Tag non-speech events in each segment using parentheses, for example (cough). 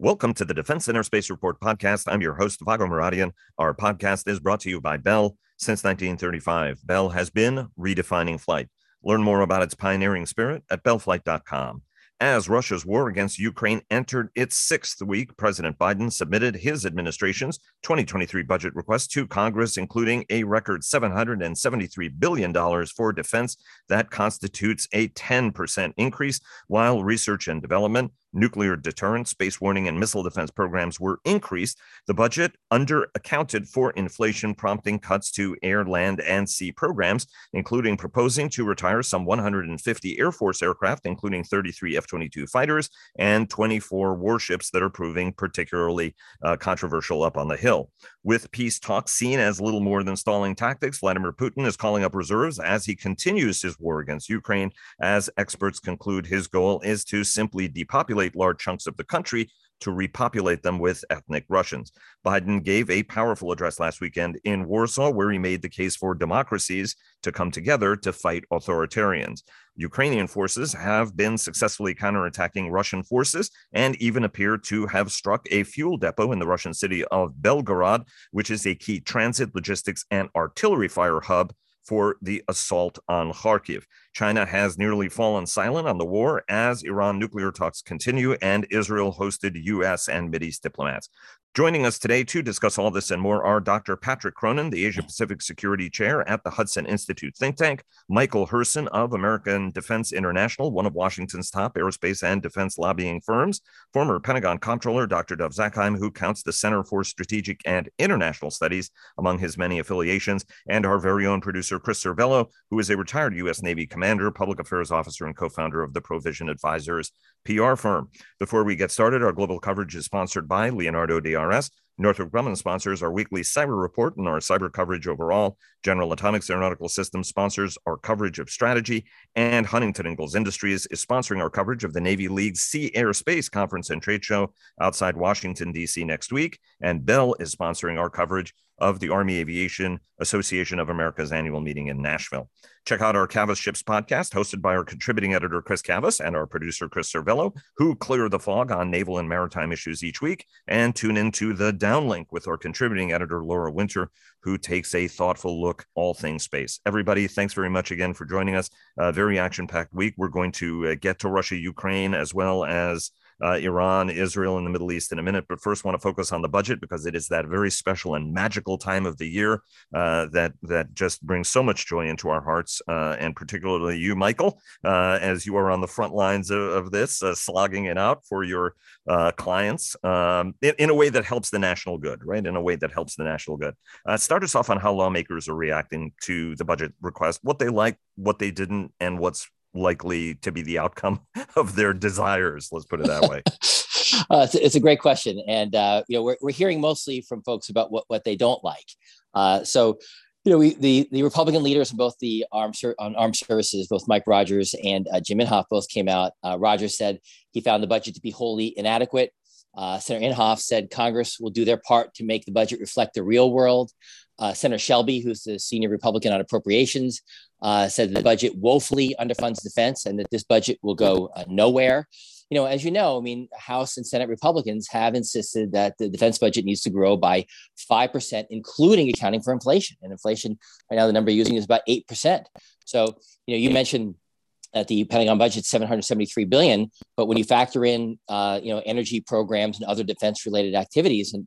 Welcome to the Defense and Aerospace Report podcast. I'm your host, Vago Muradian. Our podcast is brought to you by Bell. Since 1935, Bell has been redefining flight. Learn more about its pioneering spirit at bellflight.com. As Russia's war against Ukraine entered its sixth week, President Biden submitted his administration's 2023 budget request to Congress, including a record $773 billion for defense. That constitutes a 10% increase, while research and development nuclear deterrence, space warning, and missile defense programs were increased, the budget under accounted for inflation, prompting cuts to air, land, and sea programs, including proposing to retire some 150 Air Force aircraft, including 33 F 22 fighters and 24 warships that are proving particularly uh, controversial up on the Hill. With peace talks seen as little more than stalling tactics, Vladimir Putin is calling up reserves as he continues his war against Ukraine, as experts conclude his goal is to simply depopulate large chunks of the country to repopulate them with ethnic Russians. Biden gave a powerful address last weekend in Warsaw, where he made the case for democracies to come together to fight authoritarians. Ukrainian forces have been successfully counterattacking Russian forces and even appear to have struck a fuel depot in the Russian city of Belgorod, which is a key transit, logistics, and artillery fire hub for the assault on Kharkiv. China has nearly fallen silent on the war as Iran nuclear talks continue, and Israel hosted U.S. and Mideast diplomats. Joining us today to discuss all this and more are Dr. Patrick Cronin, the Asia Pacific Security Chair at the Hudson Institute think tank, Michael Herson of American Defense International, one of Washington's top aerospace and defense lobbying firms, former Pentagon Comptroller Dr. Dov Zakheim, who counts the Center for Strategic and International Studies among his many affiliations, and our very own producer, Chris Servello, who is a retired U.S. Navy commander, public affairs officer, and co founder of the Provision Advisors PR firm. Before we get started, our global coverage is sponsored by Leonardo DRS. Northrop Grumman sponsors our weekly cyber report and our cyber coverage overall. General Atomics Aeronautical Systems sponsors our coverage of strategy, and Huntington Ingalls Industries is sponsoring our coverage of the Navy League's Sea Air Space Conference and Trade Show outside Washington, D.C. next week. And Bell is sponsoring our coverage of the Army Aviation Association of America's annual meeting in Nashville. Check out our Cavas Ships podcast, hosted by our contributing editor, Chris Cavas, and our producer, Chris Servello, who clear the fog on naval and maritime issues each week. And tune into the downlink with our contributing editor, Laura Winter, who takes a thoughtful look all things space. Everybody, thanks very much again for joining us. Very action packed week. We're going to uh, get to Russia, Ukraine, as well as uh, Iran, Israel, and the Middle East in a minute. But first, want to focus on the budget because it is that very special and magical time of the year uh, that that just brings so much joy into our hearts, uh, and particularly you, Michael, uh, as you are on the front lines of, of this, uh, slogging it out for your uh, clients um, in, in, a way that helps the national good, right? In a way that helps the national good. start us off on how lawmakers are reacting to the budget request, what they like, what they didn't, and what's likely to be the outcome (laughs) of their desires. Let's put it that way. (laughs) uh, it's, it's, a great question, and uh, you know we're, we're hearing mostly from folks about what what they don't like. Uh, so you know, we, the the Republican leaders in both the armed on armed services, both Mike Rogers and uh, Jim Inhofe, both came out. Uh, Rogers said he found the budget to be wholly inadequate. Uh, Senator Inhofe said Congress will do their part to make the budget reflect the real world. Uh, Senator Shelby, who's the senior Republican on appropriations, uh, said the budget woefully underfunds defense and that this budget will go uh, nowhere. You know, as you know, I mean, House and Senate Republicans have insisted that the defense budget needs to grow by 5%, including accounting for inflation. And inflation, right now, the number you're using is about 8%. So, you know, you mentioned that the Pentagon budget 773 billion, but when you factor in, uh, you know, energy programs and other defense-related activities, and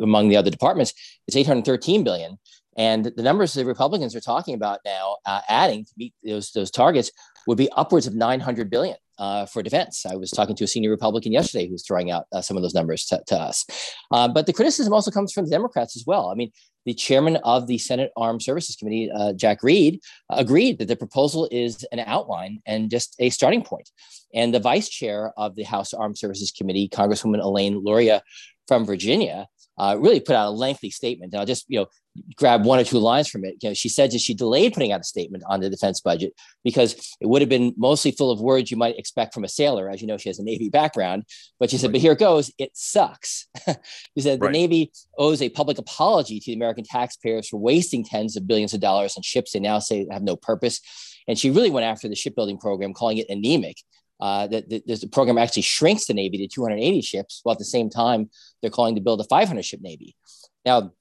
among the other departments, it's 813 billion. And the numbers the Republicans are talking about now, uh, adding to meet those those targets, would be upwards of 900 billion uh, for defense. I was talking to a senior Republican yesterday who's throwing out uh, some of those numbers to, to us. Uh, but the criticism also comes from the Democrats as well. I mean, the chairman of the Senate Armed Services Committee, uh, Jack Reed, agreed that the proposal is an outline and just a starting point. And the vice chair of the House Armed Services Committee, Congresswoman Elaine Luria from Virginia, uh, really put out a lengthy statement. And I'll just, you know, grab one or two lines from it. You know, she said that she delayed putting out a statement on the defense budget because it would have been mostly full of words you might expect from a sailor. As you know, she has a Navy background. But she said, right. but here it goes. It sucks. (laughs) she said right. the Navy owes a public apology to the American taxpayers for wasting tens of billions of dollars on ships they now say have no purpose. And she really went after the shipbuilding program, calling it anemic uh, that, the program actually shrinks the Navy to 280 ships, while at the same time they're calling to build a 500 ship Navy. Now,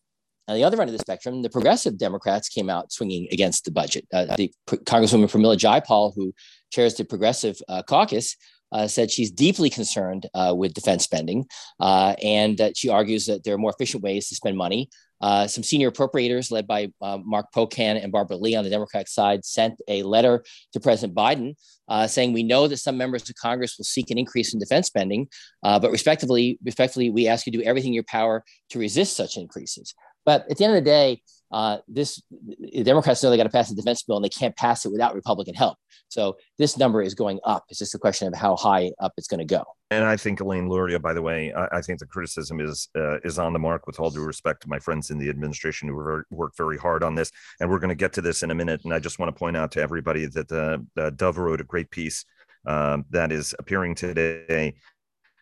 on the other end of the spectrum, the progressive Democrats came out swinging against the budget. Uh, the Congresswoman Pramila Jayapal, who chairs the Progressive uh, Caucus, uh, said she's deeply concerned uh, with defense spending, uh, and that she argues that there are more efficient ways to spend money. Uh, some senior appropriators, led by Mark Pocan and Barbara Lee on the Democratic side, sent a letter to President Biden uh, saying, "We know that some members of Congress will seek an increase in defense spending, but respectively, respectfully, we ask you to do everything in your power to resist such increases." But at the end of the day, uh, this the Democrats know they got to pass the defense bill and they can't pass it without Republican help. So this number is going up. It's just a question of how high up it's going to go. And I think Elaine Luria, by the way, I, I think the criticism is uh, is on the mark. With all due respect to my friends in the administration who worked very hard on this, and we're going to get to this in a minute. And I just want to point out to everybody that uh, Dov wrote a great piece um, that is appearing today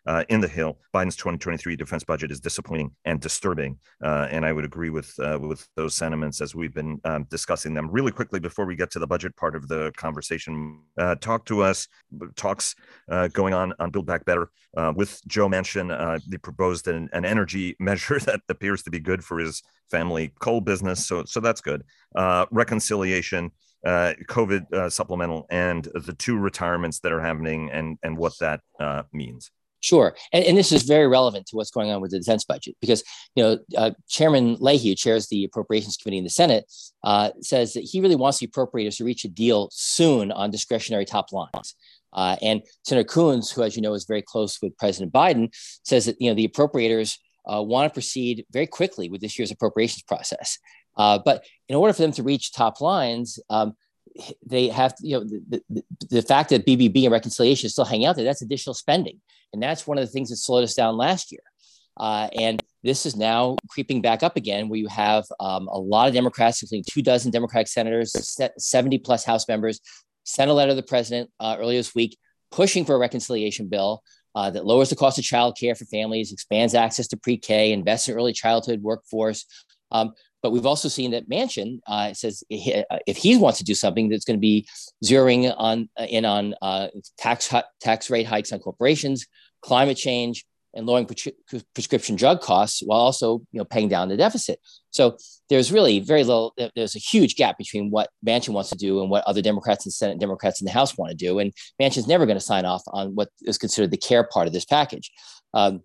uh, in the Hill, Biden's 2023 defense budget is disappointing and disturbing, uh, and I would agree with uh, with those sentiments as we've been um, discussing them. Really quickly before we get to the budget part of the conversation, uh, talk to us talks uh, going on on Build Back Better uh, with Joe Manchin. they proposed an, an, energy (laughs) measure that appears to be good for his family coal business, so so that's good. reconciliation. Uh, COVID uh, supplemental and the two retirements that are happening and and what that uh, means. Sure, and, and, this is very relevant to what's going on with the defense budget because you know uh, Chairman Leahy, who chairs the Appropriations Committee in the Senate, uh, says that he really wants the appropriators to reach a deal soon on discretionary top lines. Uh, and Senator Coons, who, as you know, is very close with President Biden, says that you know the appropriators uh, want to proceed very quickly with this year's appropriations process. Uh, but in order for them to reach top lines, um, they have you know the, the, the, fact that BBB and reconciliation is still hanging out there. That's additional spending, and that's one of the things that slowed us down last year. Uh, and this is now creeping back up again, where you have um, a lot of Democrats, including two dozen Democratic senators, 70 plus House members, sent a letter to the president uh, earlier this week pushing for a reconciliation bill uh, that lowers the cost of childcare for families, expands access to pre-K, invests in early childhood workforce. Um, but we've also seen that Manchin uh, says if he wants to do something that's going to be zeroing on in on uh, tax tax rate hikes on corporations, climate change, and lowering pre- prescription drug costs, while also you know paying down the deficit. So there's really very little. There's a huge gap between what Manchin wants to do and what other Democrats and Senate Democrats in the House want to do. And Manchin's never going to sign off on what is considered the care part of this package. Um,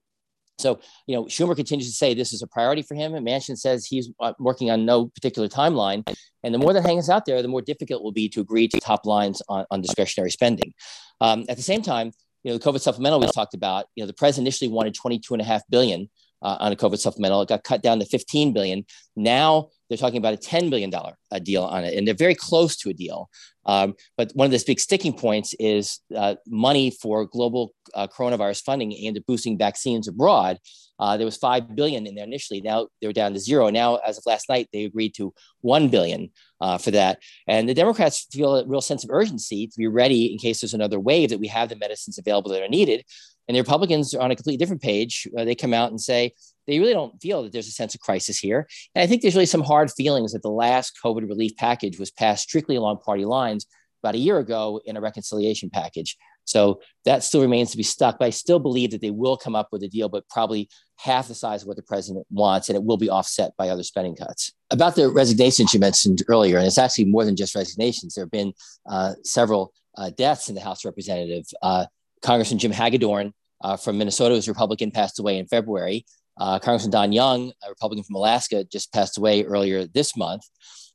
so, you know, Schumer continues to say this is a priority for him, and Manchin says he's uh, working on no particular timeline. And the more that hangs out there, the more difficult it will be to agree to top lines on, on discretionary spending. Um, at the same time, you know, the COVID supplemental we talked about, you know, the president initially wanted 22 and a half billion uh, on a COVID supplemental. It got cut down to 15 billion. Now they're talking about a $10 billion uh, deal on it, and they're very close to a deal. Um, but one of those big sticking points is uh, money for global uh, coronavirus funding aimed at boosting vaccines abroad. Uh, there was five billion in there initially. Now they're down to zero. Now, as of last night, they agreed to one billion uh, for that. And the Democrats feel a real sense of urgency to be ready in case there's another wave that we have the medicines available that are needed. And the Republicans are on a completely different page. Uh, they come out and say they really don't feel that there's a sense of crisis here. And I think there's really some hard feelings that the last COVID relief package was passed strictly along party lines about a year ago in a reconciliation package. So that still remains to be stuck. But I still believe that they will come up with a deal, but probably half the size of what the president wants, and it will be offset by other spending cuts. About the resignations you mentioned earlier, and it's actually more than just resignations. There have been uh, several uh, deaths in the House Representative. Uh, Congressman Jim Hagedorn uh, from Minnesota, who's Republican, passed away in February. Uh, Congressman Don Young, a Republican from Alaska, just passed away earlier this month.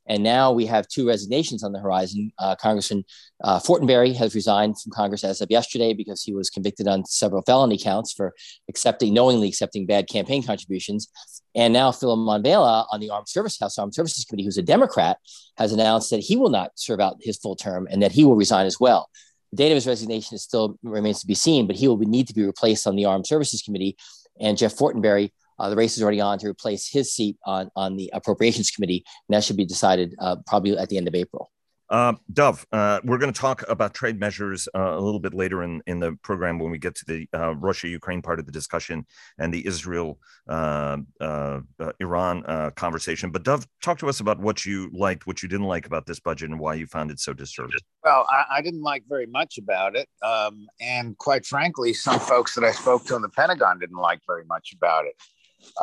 And now we have two resignations on the horizon. Uh, Congressman uh, Fortenberry has resigned from Congress as of yesterday because he was convicted on several felony counts for accepting, knowingly accepting bad campaign contributions. And now Philemon Vela on the Armed Services House Armed Services Committee, who's a Democrat, has announced that he will not serve out his full term and that he will resign as well. The date of his resignation still remains to be seen, but he will need to be replaced on the Armed Services Committee. And Jeff Fortenberry uh, the race is already on to replace his seat on, on the Appropriations Committee, and that should be decided uh, probably at the end of April. Uh, Dov, uh, we're going to talk about trade measures uh, a little bit later in, in the program when we get to the uh, Russia Ukraine part of the discussion and the Israel uh, uh, Iran conversation. But, Dov, talk to us about what you liked, what you didn't like about this budget, and why you found it so disturbing. Well, I, I didn't like very much about it. Um, and quite frankly, some folks that I spoke to in the Pentagon didn't like very much about it.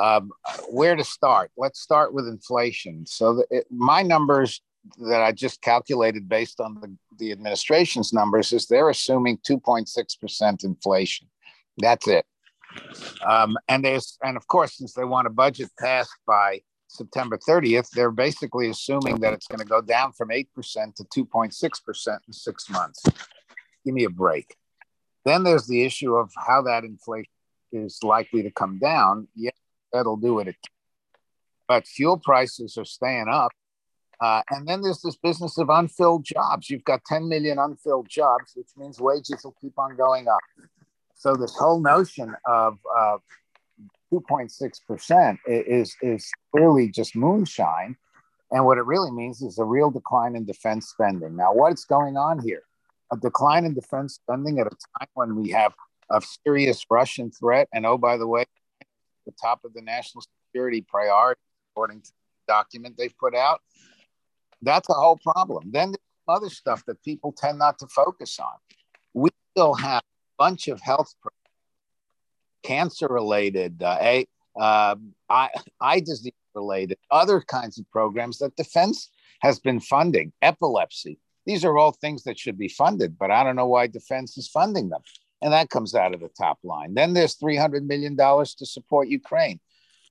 Um, where to start? Let's start with inflation. So, the, it, my numbers that I just calculated based on the, the administration's numbers is they're assuming 2.6% inflation. That's it. Um, and there's and of course, since they want a budget passed by September 30th, they're basically assuming that it's going to go down from 8% to 2.6% in six months. Give me a break. Then there's the issue of how that inflation is likely to come down. Yes, that'll do it. But fuel prices are staying up uh, and then there's this business of unfilled jobs. You've got 10 million unfilled jobs, which means wages will keep on going up. So this whole notion of uh, 2.6% is, is clearly just moonshine. And what it really means is a real decline in defense spending. Now, what's going on here? A decline in defense spending at a time when we have a serious Russian threat. And oh, by the way, the top of the national security priority, according to the document they've put out. That's a whole problem. Then there's other stuff that people tend not to focus on. We still have a bunch of health cancer related, uh, a, uh, eye, eye disease related, other kinds of programs that defense has been funding, epilepsy. These are all things that should be funded, but I don't know why defense is funding them. And that comes out of the top line. Then there's $300 million to support Ukraine.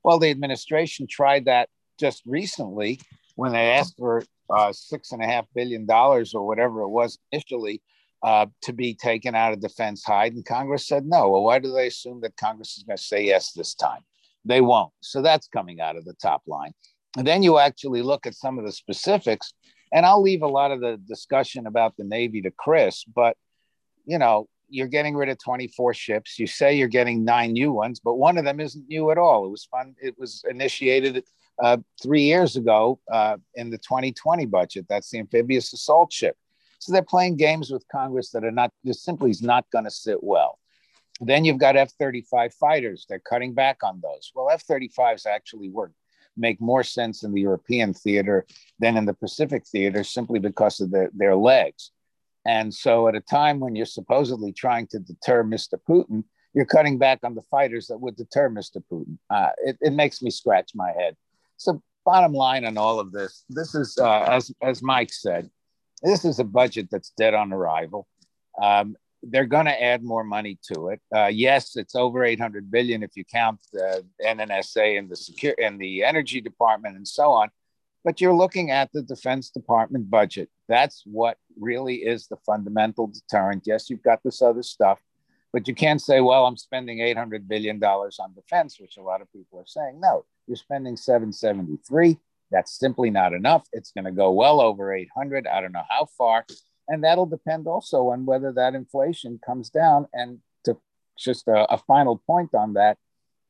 Well, the administration tried that just recently when they asked for uh, six and a half billion dollars or whatever it was initially uh, to be taken out of defense hide, and Congress said no. Well, why do they assume that Congress is going to say yes this time? They won't. So that's coming out of the top line. And then you actually look at some of the specifics, and I'll leave a lot of the discussion about the Navy to Chris, but you know, you're getting rid of 24 ships. You say you're getting nine new ones, but one of them isn't new at all. It was fun. It was initiated uh, three years ago uh, in the 2020 budget. That's the amphibious assault ship. So they're playing games with Congress that are not just simply is not going to sit well. Then you've got F-35 fighters. They're cutting back on those. Well, F-35s actually work make more sense in the European theater than in the Pacific theater simply because of their, their legs. And so, at a time when you're supposedly trying to deter Mr. Putin, you're cutting back on the fighters that would deter Mr. Putin. Uh, it, it, makes me scratch my head. So, bottom line on all of this, this is, uh, as, as Mike said, this is a budget that's dead on arrival. Um, they're going to add more money to it. Uh, yes, it's over 800 billion if you count the NNSA and the secure and the energy department and so on. But you're looking at the Defense Department budget. That's what really is the fundamental deterrent. Yes, you've got this other stuff, but you can't say, well, I'm spending $800 billion on defense, which a lot of people are saying. No, you're spending 773. That's simply not enough. It's going to go well over 800. I don't know how far. And that'll depend also on whether that inflation comes down. And to just a, a final point on that,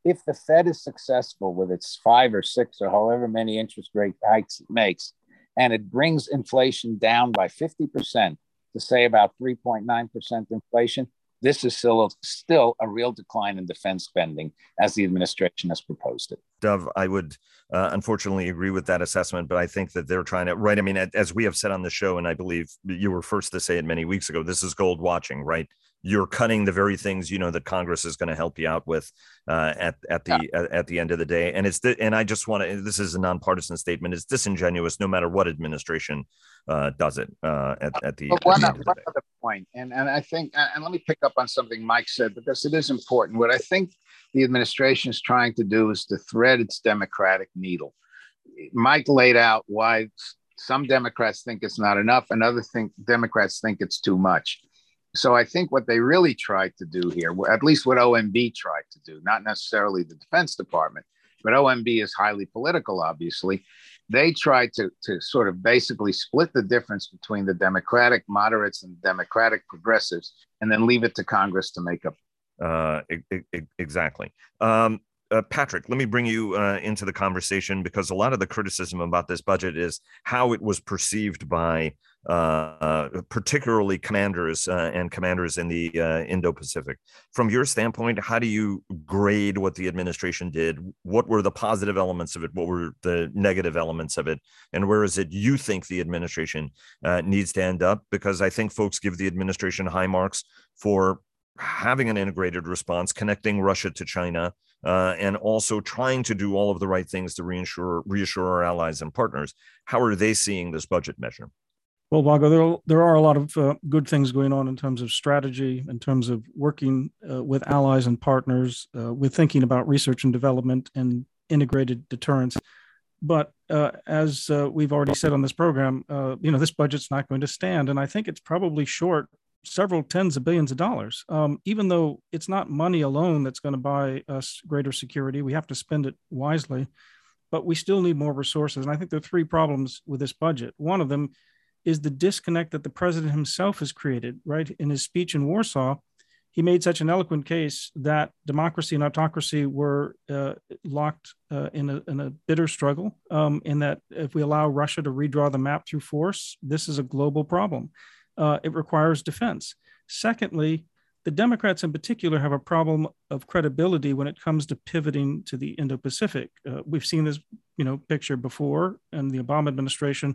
if the Fed is successful with its five or six or however many interest rate hikes it makes, and it brings inflation down by 50% to say about 3.9% inflation, this is still, still a real decline in defense spending as the administration has proposed it. Dov, I would uh, unfortunately agree with that assessment, but I think that they're trying to, right? I mean, as we have said on the show, and I believe you were first to say it many weeks ago, this is gold watching, right? You're cutting the very things you know that Congress is going to help you out with uh, at at the yeah. at, at, the end of the day. And it's the, and I just want to. This is a nonpartisan statement. It's disingenuous, no matter what administration uh, does it uh, at, at the, but one, at the one other point, and, and I think, and let me pick up on something Mike said because it is important. What I think the administration is trying to do is to thread its democratic needle. Mike laid out why some Democrats think it's not enough, and other think Democrats think it's too much. So I think what they really tried to do here, at least what OMB tried to do, not necessarily the Defense Department, but OMB is highly political, obviously, they tried to, to sort of basically split the difference between the Democratic moderates and Democratic progressives, and then leave it to Congress to make up. Uh, exactly. Um, uh, Patrick, let me bring you uh, into the conversation because a lot of the criticism about this budget is how it was perceived by uh, particularly commanders uh, and commanders in the uh, Indo Pacific. From your standpoint, how do you grade what the administration did? What were the positive elements of it? What were the negative elements of it? And where is it you think the administration uh, needs to end up? Because I think folks give the administration high marks for having an integrated response, connecting Russia to China. Uh, and also trying to do all of the right things to reassure reassure our allies and partners. How are they seeing this budget measure? Well, Vago, there, there are a lot of uh, good things going on in terms of strategy, in terms of working uh, with allies and partners, uh, with thinking about research and development and integrated deterrence. But uh, as we've already said on this program, you know, this budget's not going to stand, and I think it's probably short several tens of billions of dollars. Um, even though it's not money alone that's going to buy us greater security, we have to spend it wisely. But we still need more resources, and I think there are three problems with this budget. One of them is the disconnect that the president himself has created, right? In his speech in Warsaw, he made such an eloquent case that democracy and autocracy were uh, locked uh, in, a, in, a, bitter struggle, um, that if we allow Russia to redraw the map through force, this is a global problem. Uh, it requires defense. Secondly, the Democrats in particular have a problem of credibility when it comes to pivoting to the Indo-Pacific. Uh, we've seen this, you know, picture before in the Obama administration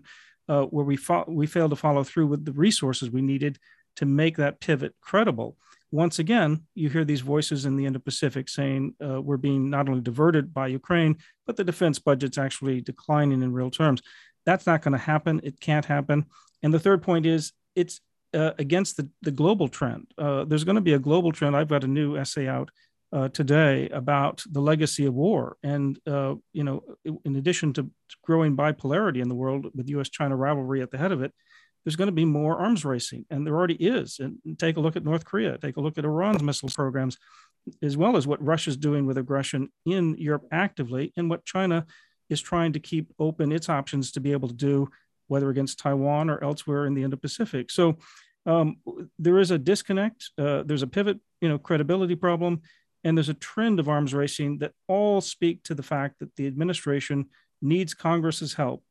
uh, where we fo- we failed to follow through with the resources we needed to make that pivot credible. Once again, you hear these voices in the Indo-Pacific saying uh, we're being not only diverted by Ukraine, but the defense budget's actually declining in real terms. That's not going to happen. It can't happen. And the third point is it's uh, against the, the global trend. Uh, there's going to be a global trend. I've got a new essay out uh, today about the legacy of war. And, uh, you know, in addition to growing bipolarity in the world with US China rivalry at the head of it, there's going to be more arms racing. And there already is. And take a look at North Korea, take a look at Iran's missile programs, as well as what Russia's doing with aggression in Europe actively, and what China is trying to keep open its options to be able to do, whether against Taiwan or elsewhere in the Indo Pacific. So, um, there is a disconnect. Uh, there's a pivot, you know, credibility problem, and there's a trend of arms racing that all speak to the fact that the administration needs Congress's help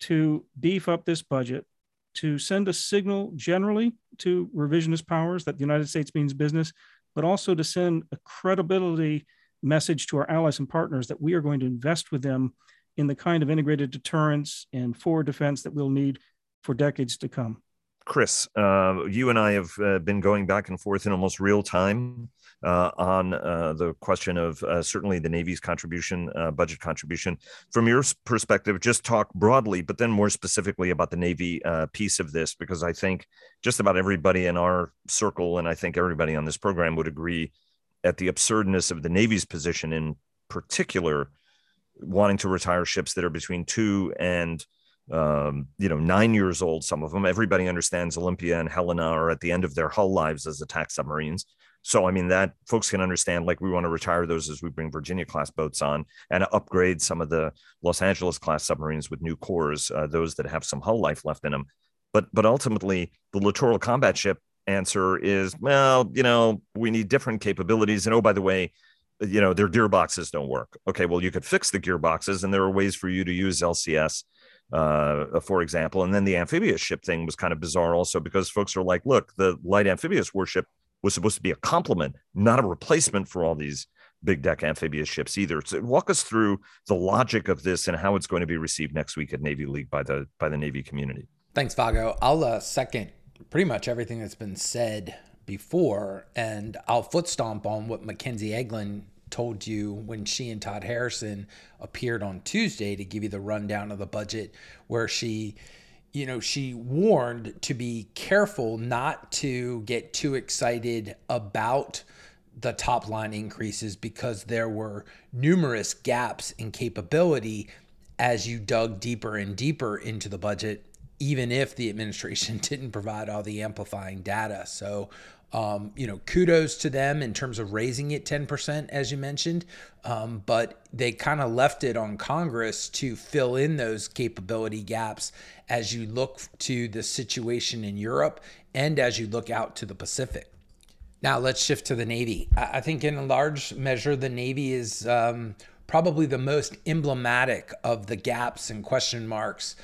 to beef up this budget, to send a signal generally to revisionist powers that the United States means business, but also to send a credibility message to our allies and partners that we are going to invest with them in the kind of integrated deterrence and forward defense that we'll need for decades to come. Chris, uh, you and I have uh, been going back and forth in almost real time uh, on uh, the question of uh, certainly the Navy's contribution, uh, budget contribution. From your perspective, just talk broadly, but then more specifically about the Navy piece of this, because I think just about everybody in our circle, and I think everybody on this program would agree at the absurdness of the Navy's position in particular, wanting to retire ships that are between two and um, you know, nine years old, some of them. Everybody understands Olympia and Helena are at the end of their hull lives as attack submarines. So, I mean, that folks can understand, like, we want to retire those as we bring Virginia class boats on and upgrade some of the Los Angeles class submarines with new cores, uh, those that have some hull life left in them. But, but ultimately, the littoral combat ship answer is, well, you know, we need different capabilities. And oh, by the way, you know, their gearboxes don't work. Okay, well, you could fix the gearboxes, and there are ways for you to use LCS uh, for example. And then the amphibious ship thing was kind of bizarre also because folks are like, look, the light amphibious warship was supposed to be a complement, not a replacement for all these big deck amphibious ships either. So walk us through the logic of this and how it's going to be received next week at Navy League by the by the Navy community. Thanks, Vago. I'll uh, second pretty much everything that's been said before, and I'll foot stomp on what Mackenzie Eaglen told you when she and Todd Harrison appeared on Tuesday to give you the rundown of the budget, where she, you know, she warned to be careful not to get too excited about the top line increases because there were numerous gaps in capability as you dug deeper and deeper into the budget even if the administration (laughs) didn't provide all the amplifying data. So um, you know, kudos to them in terms of raising it 10%, as you mentioned. Um, but they kind of left it on Congress to fill in those capability gaps as you look to the situation in Europe and as you look out to the Pacific. Now let's shift to the Navy. I think in a large measure, the Navy is um, probably the most emblematic of the gaps and question marks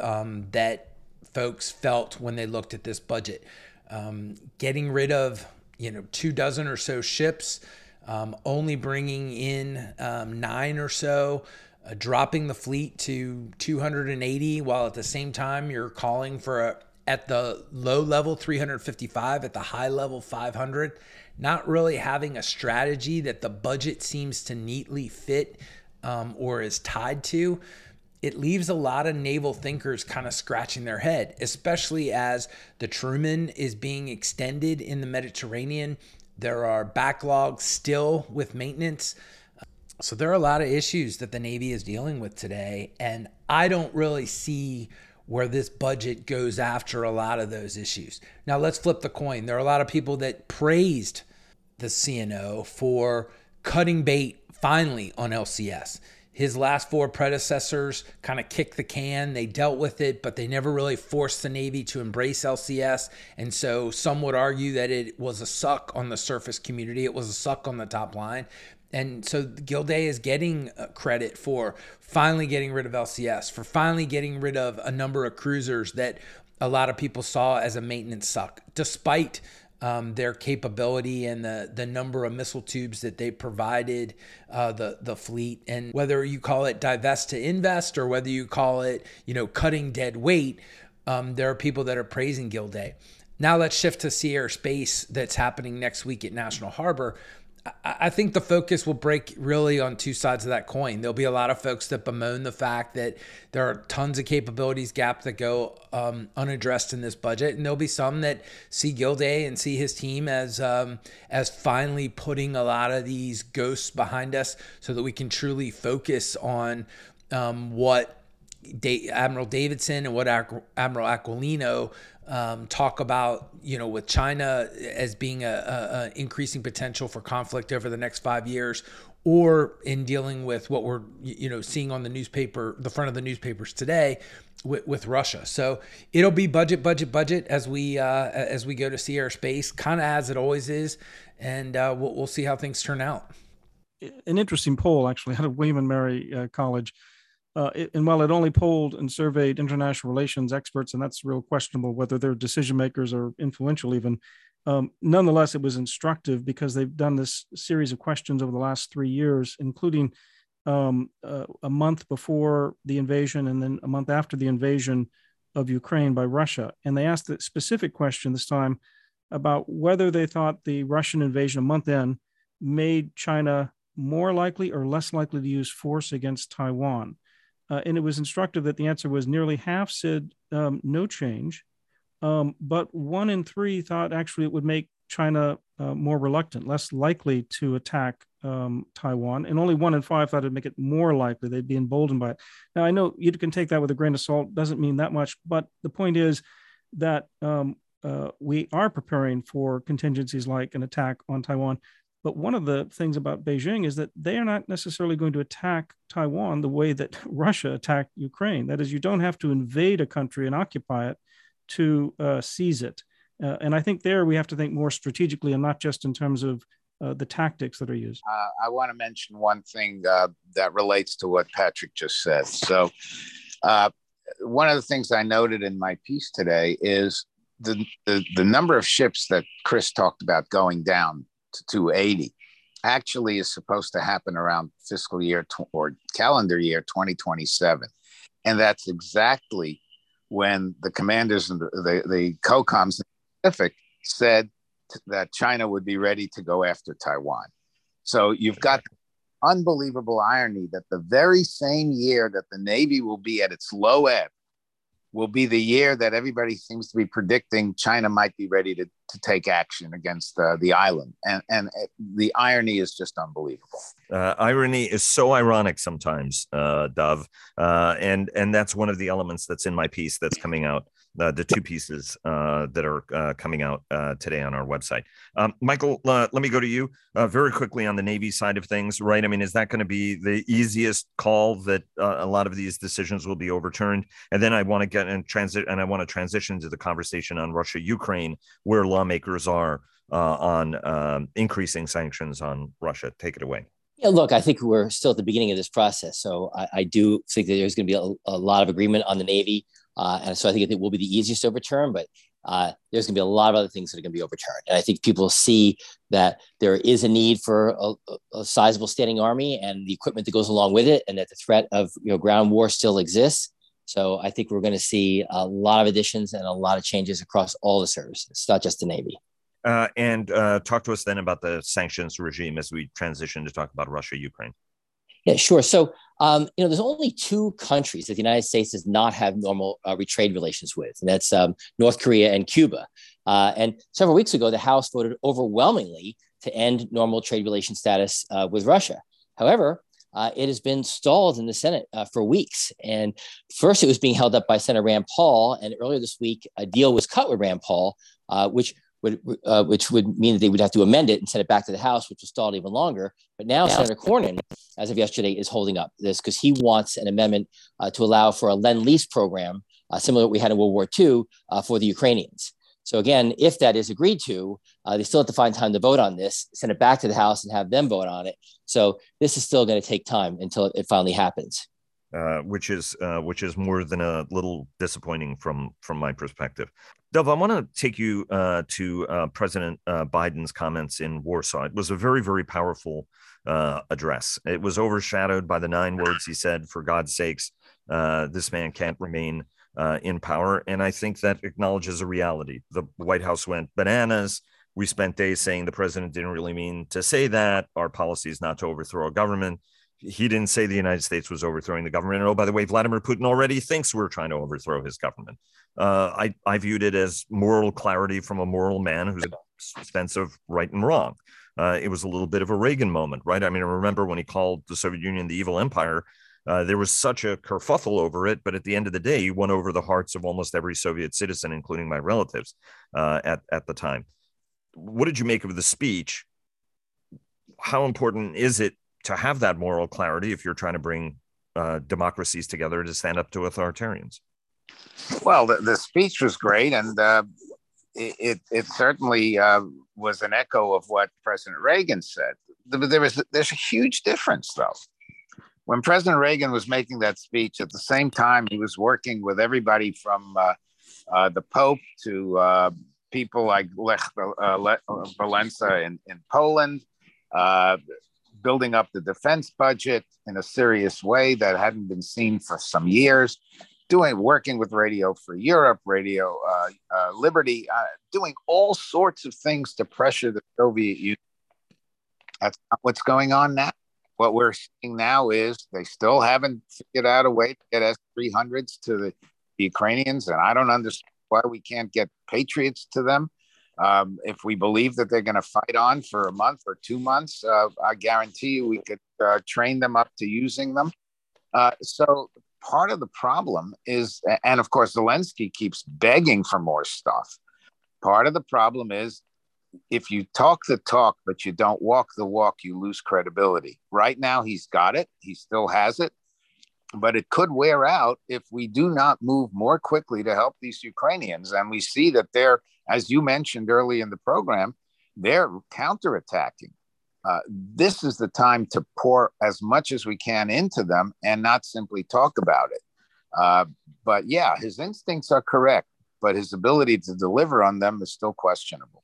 um, that folks felt when they looked at this budget. Um, getting rid of you know two dozen or so ships, um, only bringing in um, nine or so. Uh, dropping the fleet to 280 while at the same time you're calling for a at the low level 355 at the high level 500 not really having a strategy that the budget seems to neatly fit um, or is tied to it leaves a lot of naval thinkers kind of scratching their head especially as the truman is being extended in the mediterranean there are backlogs still with maintenance so there are a lot of issues that the navy is dealing with today and i don't really see where this budget goes after a lot of those issues. Now, let's flip the coin. There are a lot of people that praised the CNO for cutting bait finally on LCS. His last four predecessors kind of kicked the can. They dealt with it, but they never really forced the Navy to embrace LCS. And so some would argue that it was a suck on the surface community. It was a suck on the top line and so Gilday is getting uh, credit for finally getting rid of LCS, for finally getting rid of a number of cruisers that a lot of people saw as a maintenance suck, despite um, their capability and the the number of missile tubes that they provided uh, the the fleet. And whether you call it divest to invest or whether you call it you know cutting dead weight, um, there are people that are praising Gilday. Now let's shift to Sea Space that's happening next week at National Harbor. I think the focus will break really on two sides of that coin. There'll be a lot of folks that bemoan the fact that there are tons of capabilities gaps that go um, unaddressed in this budget, and there'll be some that see Gilday and see his team as um, as finally putting a lot of these ghosts behind us, so that we can truly focus on um, what Admiral Davidson and what Admiral Aquilino um, talk about, you know, with China as being a, a, increasing potential for conflict over the next five years, or in dealing with what we're, you know, seeing on the newspaper, the front of the newspapers today, with, with Russia. So it'll be budget, budget, budget as we uh, as we go to Sea Air Space, kind of as it always is, and uh, we'll, we'll see how things turn out. An interesting poll, actually, (laughs) out of William and Mary uh, College uh, it, and while it only polled and surveyed international relations experts, and that's real questionable whether they're decision makers or influential even, um, nonetheless, it was instructive because they've done this series of questions over the last three years, including um, uh, a month before the invasion and then a month after the invasion of Ukraine by Russia. And they asked the specific question this time about whether they thought the Russian invasion a month in made China more likely or less likely to use force against Taiwan. Uh, and it was instructive that the answer was nearly half said um, no change, um, but one in three thought actually it would make China uh, more reluctant, less likely to attack um, Taiwan, and only one in five thought it'd make it more likely. They'd be emboldened by it. Now I know you can take that with a grain of salt; doesn't mean that much, but the point is that um, uh, we are preparing for contingencies like an attack on Taiwan. But one of the things about Beijing is that they are not necessarily going to attack Taiwan the way that (laughs) Russia attacked Ukraine. That is, you don't have to invade a country and occupy it to uh, seize it. Uh, and I think there we have to think more strategically and not just in terms of uh, the tactics that are used. Uh, I want to mention one thing uh, that relates to what Patrick just said. So, uh, one of the things I noted in my piece today is the, the, the number of ships that Chris talked about going down to 280 actually is supposed to happen around fiscal year tw- or calendar year 2027. And that's exactly when the commanders and the, the, the COCOMs in the Pacific said t- that China would be ready to go after Taiwan. So you've got unbelievable irony that the very same year that the Navy will be at its low ebb will be the year that everybody seems to be predicting China might be ready to, to take action against uh, the island. And, and uh, the irony is just unbelievable. Uh, irony is so ironic sometimes, uh, Dov. Uh, and, and that's one of the elements that's in my piece that's coming out uh, the two pieces that are coming out today on our website. Um, Michael, let me go to you very quickly on the Navy side of things, right? I mean, is that going to be the easiest call that a lot of these decisions will be overturned? And then I want to get and transit, and I want to transition to the conversation on Russia Ukraine, where lawmakers are uh, on um, increasing sanctions on Russia. Take it away. Yeah, look, I think we're still at the beginning of this process. So I, I do think that there's going to be a, a, lot of agreement on the Navy. Uh, and so I think it will be the easiest overturn, but uh, there's going to be a lot of other things that are going to be overturned. And I think people see that there is a need for a, a, sizable standing army and the equipment that goes along with it, and that the threat of you know, ground war still exists. So I think we're going to see a lot of additions and a lot of changes across all the services. It's not just the Navy. Uh, and uh, talk to us then about the sanctions regime as we transition to talk about Russia, Ukraine. Yeah, sure. So, um, you know, there's only two countries that the United States does not have normal uh, trade relations with, and that's um, North Korea and Cuba. Uh, and several weeks ago, the House voted overwhelmingly to end normal trade relation status uh, with Russia. However, uh, it has been stalled in the Senate uh, for weeks. And first, it was being held up by Senator Rand Paul, and earlier this week, a deal was cut with Rand Paul, uh, which would uh, which would mean that they would have to amend it and send it back to the House, which was stalled even longer. But now yeah. Senator Cornyn, as of yesterday, is holding up this because he wants an amendment uh, to allow for a lend lease program uh, similar to what we had in World War II uh, for the Ukrainians. So again, if that is agreed to, uh, they still have to find time to vote on this, send it back to the House, and have them vote on it. So this is still going to take time until it finally happens. Uh, which is uh, which is more than a little disappointing from from my perspective. Dov, I want to take you uh, to uh, President uh, Biden's comments in Warsaw. It was a very very powerful address. It was overshadowed by the nine words he said, "For God's sakes, this man can't remain." In power, and I think that acknowledges a reality. The White House went bananas. We spent days saying the president didn't really mean to say that. Our policy is not to overthrow a government he didn't say the United States was overthrowing the government. And oh, by the way, Vladimir Putin already thinks we're trying to overthrow his government. Uh, I, I viewed it as moral clarity from a moral man who's a sense of right and wrong. Uh, it was a little bit of a Reagan moment, right? I mean, I remember when he called the Soviet Union the evil empire. Uh, there was such a kerfuffle over it, but at the end of the day, you won over the hearts of almost every Soviet citizen, including my relatives uh, at at the time. What did you make of the speech? How important is it to have that moral clarity if you're trying to bring uh, democracies together to stand up to authoritarians. Well, the, the speech was great, and uh, it, it certainly uh, was an echo of what President Reagan said. There was there's a huge difference, though. When President Reagan was making that speech, at the same time he was working with everybody from uh, uh, the Pope to uh, people like Lech Walesa in, in Poland, building up the defense budget in a serious way that hadn't been seen for some years, doing working with Radio Free Europe, Radio uh, uh, Liberty, uh, doing all sorts of things to pressure the Soviet Union. That's not what's going on now. What we're seeing now is they still haven't figured out a way to get S 300s to the, the Ukrainians, and I don't understand why we can't get Patriots to them. Um, if we believe that they're going to fight on for a month or two months, uh, I guarantee you we could uh, train them up to using them. Uh, so part of the problem is, and of course, Zelensky keeps begging for more stuff. Part of the problem is if you talk the talk, but you don't walk the walk, you lose credibility. Right now, he's got it, he still has it but it could wear out if we do not move more quickly to help these Ukrainians. And we see that they're, as you mentioned early in the program, they're counterattacking. Uh, this is the time to pour as much as we can into them and not simply talk about it. Uh, but yeah, his instincts are correct, but his ability to deliver on them is still questionable.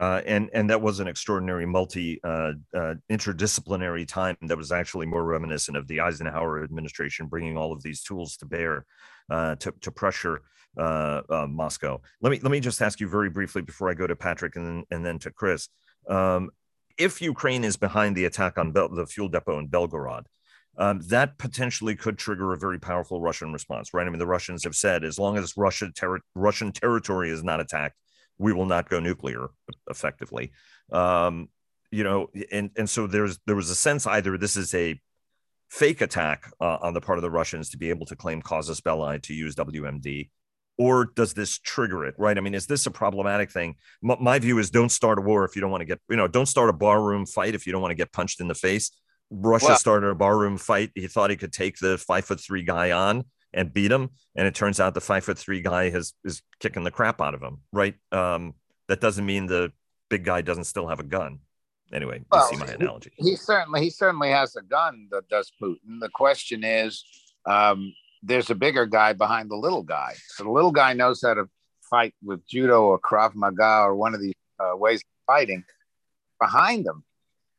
Uh, and and that was an extraordinary multi uh, uh, interdisciplinary time that was actually more reminiscent of the Eisenhower administration bringing all of these tools to bear uh, to, to pressure uh, uh, Moscow. Let me let me just ask you very briefly before I go to Patrick and then and then to Chris. Um, if Ukraine is behind the attack on Bel- the fuel depot in Belgorod, um, that potentially could trigger a very powerful Russian response, right? I mean, the Russians have said as long as Russia ter- Russian territory is not attacked, we will not go nuclear effectively. Um, you know, and and so there's there was a sense either this is a fake attack uh, on the part of the Russians to be able to claim casus belli to use WMD, or does this trigger it? Right? I mean, is this a problematic thing? M- my view is don't start a war if you don't want to get you know don't start a barroom fight if you don't want to get punched in the face. Russia well, started a barroom fight. He thought he could take the five foot three guy on and beat him. And it turns out the five foot three guy has is kicking the crap out of him. Right. Um, that doesn't mean the big guy doesn't still have a gun. Anyway, Well, you see my analogy. He certainly he certainly has a gun that does Putin. The question is, um, there's a bigger guy behind the little guy. So the little guy knows how to fight with judo or Krav Maga or one of these uh, ways of fighting. Behind them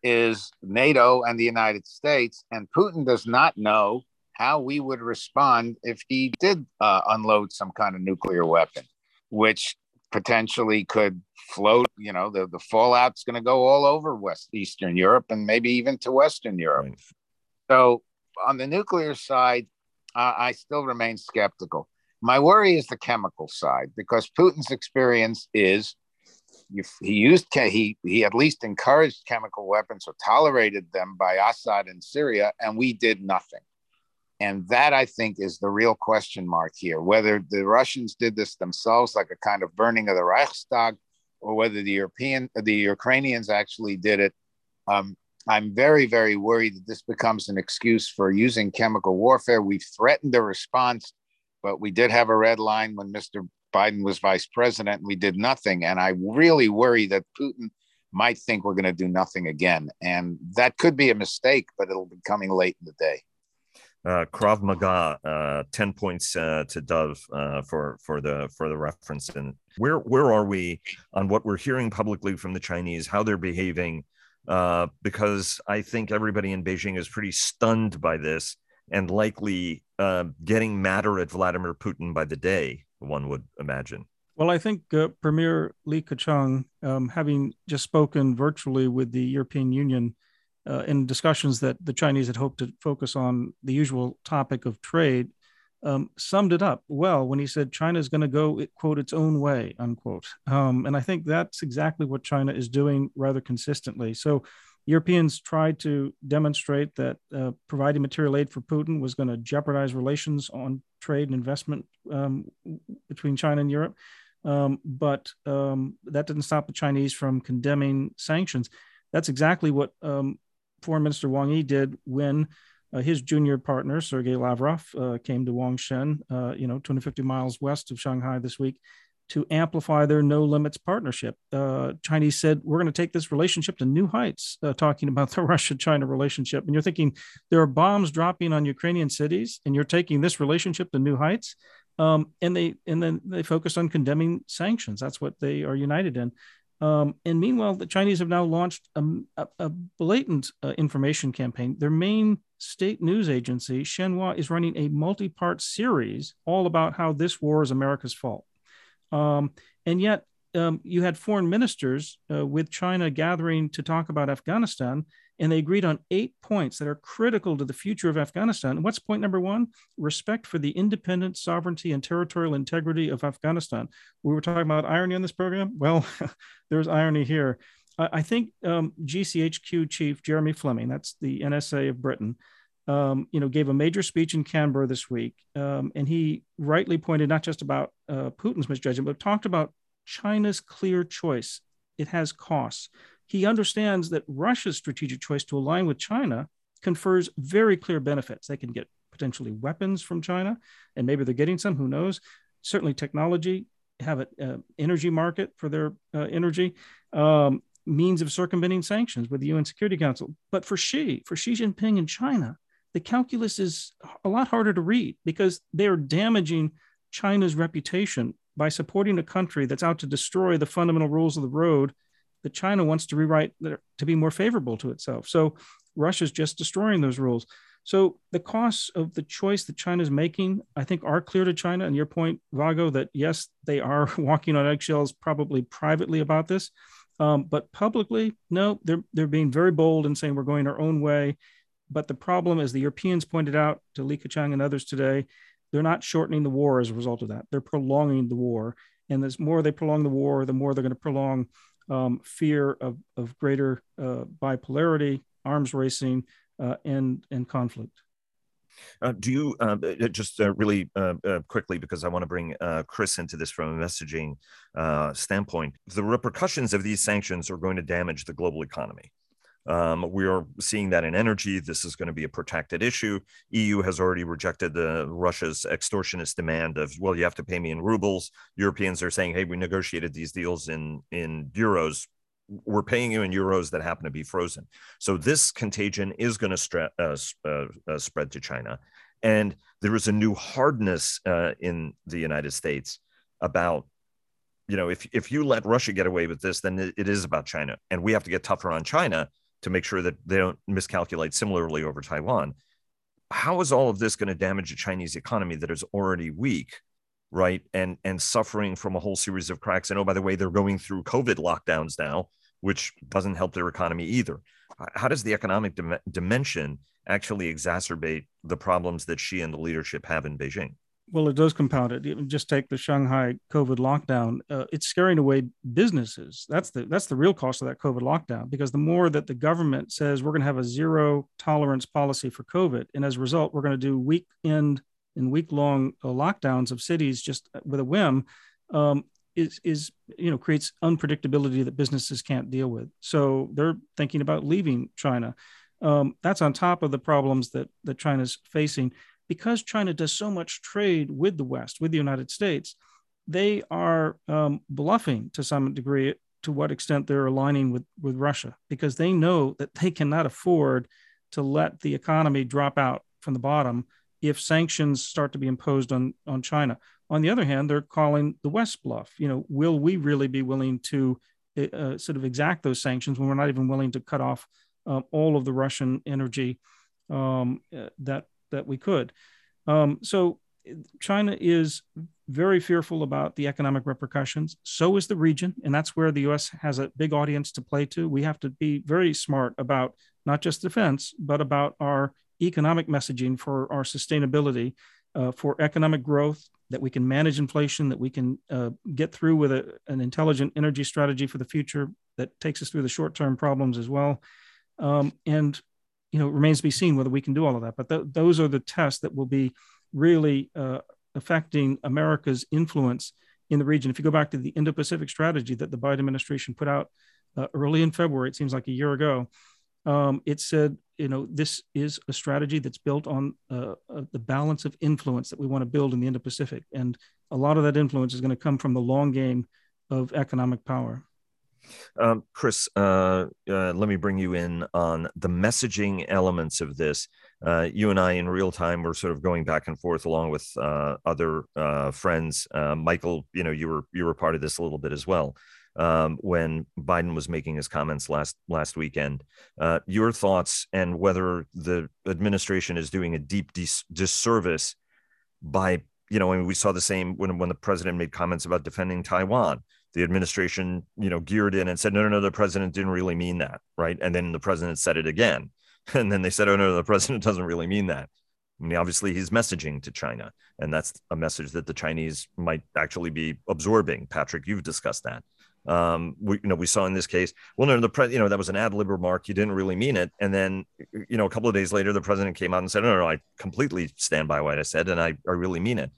is NATO and the United States, and Putin does not know how we would respond if he did uh, unload some kind of nuclear weapon, which potentially could float. You know, the, the fallout's going to go all over West Eastern Europe and maybe even to Western Europe. Right. So on the nuclear side, uh, I still remain skeptical. My worry is the chemical side because Putin's experience is he used he he at least encouraged chemical weapons or tolerated them by Assad in Syria, and we did nothing. And that I think is the real question mark here: whether the Russians did this themselves, like a kind of burning of the Reichstag, or whether the European the Ukrainians actually did it. Um, I'm very, very worried that this becomes an excuse for using chemical warfare. We've threatened a response, but we did have a red line when Mr. Biden was vice president we did nothing. And I really worry that Putin might think we're going to do nothing again. And that could be a mistake, but it'll be coming late in the day. Uh, Krav Maga, uh, ten points uh, to Dov uh, for for the for the reference. And where where are we on what we're hearing publicly from the Chinese, how they're behaving? Uh, because I think everybody in Beijing is pretty stunned by this and likely uh, getting madder at Vladimir Putin by the day. One would imagine. Well, I think Premier Li Keqiang, um, having just spoken virtually with the European Union uh, in discussions that the Chinese had hoped to focus on the usual topic of trade, um, summed it up well when he said China is going to go quote its own way unquote. Um, and I think that's exactly what China is doing rather consistently. So Europeans tried to demonstrate that uh, providing material aid for Putin was going to jeopardize relations on trade and investment um, between China and Europe. Um, but um, that didn't stop the Chinese from condemning sanctions. That's exactly what um, Foreign Minister Wang Yi did when uh, his junior partner Sergei Lavrov uh, came to Huangshan, uh, you know, 250 miles west of Shanghai this week, to amplify their no limits partnership. Uh, Chinese said we're going to take this relationship to new heights. Uh, talking about (laughs) the Russia-China relationship, and you're thinking there are bombs dropping on Ukrainian cities, and you're taking this relationship to new heights. Um, and they and then they focus on condemning sanctions. That's what they are united in. Um, and meanwhile, the Chinese have now launched a, a, blatant uh, information campaign. Their main state news agency, Xinhua, is running a multi part series all about how this war is America's fault. Um, and yet, um, you had foreign ministers uh, with China gathering to talk about Afghanistan, and they agreed on eight points that are critical to the future of Afghanistan. And what's point number one? Respect for the independent sovereignty and territorial integrity of Afghanistan. We were talking about irony on this program. Well, (laughs) there's irony here. I think um, GCHQ chief Jeremy Fleming, that's the NSA of Britain, um, you know, gave a major speech in Canberra this week, um, and he rightly pointed not just about uh, Putin's misjudgment, but talked about China's clear choice. It has costs. He understands that Russia's strategic choice to align with China confers very clear benefits. They can get potentially weapons from China, and maybe they're getting some. Who knows? Certainly, technology have an uh, energy market for their uh, energy. Um, means of circumventing sanctions with the UN Security Council. But for Xi, for Xi Jinping in China, the calculus is a lot harder to read because they are damaging China's reputation by supporting a country that's out to destroy the fundamental rules of the road that China wants to rewrite to be more favorable to itself. So Russia's just destroying those rules. So the costs of the choice that China's making, I think, are clear to China. And your point, Vago, that yes, they are (laughs) walking on eggshells, probably privately about this. Um, but publicly, no, they're they're being very bold and saying we're going our own way. But the problem, as the Europeans pointed out to Li Keqiang and others today, they're not shortening the war as a result of that. They're prolonging the war, and the more they prolong the war, the more they're going to prolong um, fear of of greater uh, bipolarity, arms racing, uh, and and conflict. Uh, do you uh, uh just uh, really uh, uh, quickly, because I want to bring Chris into this from a messaging standpoint, the repercussions of these sanctions are going to damage the global economy. Um, we are seeing that in energy. This is going to be a protected issue. EU has already rejected the Russia's extortionist demand of, well, you have to pay me in rubles. Europeans are saying, hey, we negotiated these deals in in euros. we're paying you in euros that happen to be frozen. So this contagion is going to stre- uh, uh, uh, spread to China. And there is a new hardness uh, in the United States about, you know, if, if you let Russia get away with this, then it, it is about China. And we have to get tougher on China to make sure that they don't miscalculate similarly over Taiwan. How is all of this going to damage the Chinese economy that is already weak? right and and suffering from a whole series of cracks and oh by the way they're going through covid lockdowns now which doesn't help their economy either how does the economic dim- dimension actually exacerbate the problems that Xi and the leadership have in beijing well, it does compound it. Just take the Shanghai COVID lockdown. Uh, it's scaring away businesses. That's the that's the real cost of that COVID lockdown. Because the more that the government says we're going to have a zero tolerance policy for COVID, and as a result, we're going to do weekend and week long uh, lockdowns of cities just with a whim, um, is is you know creates unpredictability that businesses can't deal with. So they're thinking about leaving China. Um, that's on top of the problems that that China's facing because China does so much trade with the West, with the United States, they are um, bluffing to some degree to what extent they're aligning with, with Russia because they know that they cannot afford to let the economy drop out from the bottom if sanctions start to be imposed on, on China. On the other hand, they're calling the West bluff. You know, will we really be willing to uh, sort of exact those sanctions when we're not even willing to cut off uh, all of the Russian energy um, uh, that that we could. Um, so China is very fearful about the economic repercussions. So is the region, and that's where the U.S. has a big audience to play to. We have to be very smart about not just defense, but about our economic messaging for our sustainability, uh, for economic growth, that we can manage inflation, that we can uh, get through with a, an intelligent energy strategy for the future that takes us through the short-term problems as well. Um, and you know, remains to be seen whether we can do all of that. But th- those are the tests that will be really uh, affecting America's influence in the region. If you go back to the Indo-Pacific strategy that the Biden administration put out uh, early in February, it seems like a year ago, um, it said, you know, this is a strategy that's built on uh, uh the balance of influence that we want to build in the Indo-Pacific, and a lot of that influence is going to come from the long game of economic power. Um, Chris, uh, uh, let me bring you in on the messaging elements of this. Uh, you and I, in real time, were sort of going back and forth along with uh, other uh, friends. Uh, Michael, you know, you were you were part of this a little bit as well um, when Biden was making his comments last last weekend. your thoughts and whether the administration is doing a deep dis- disservice by you know, mean, we saw the same when when the president made comments about defending Taiwan the administration, you know, geared in and said, no, no, no, the president didn't really mean that, right? And then the president said it again, (laughs) and then they said, oh no, the president (laughs) doesn't really mean that. I mean, obviously, he's messaging to China, and that's a message that the Chinese might actually be absorbing. Patrick, you've discussed that. Um, we, you know, we saw in this case, well, no, the pre, you know, that was an ad lib remark. You didn't really mean it. And then, you know, a couple of days later, the president came out and said, no, no, no I completely stand by what I said, and I, I really mean it.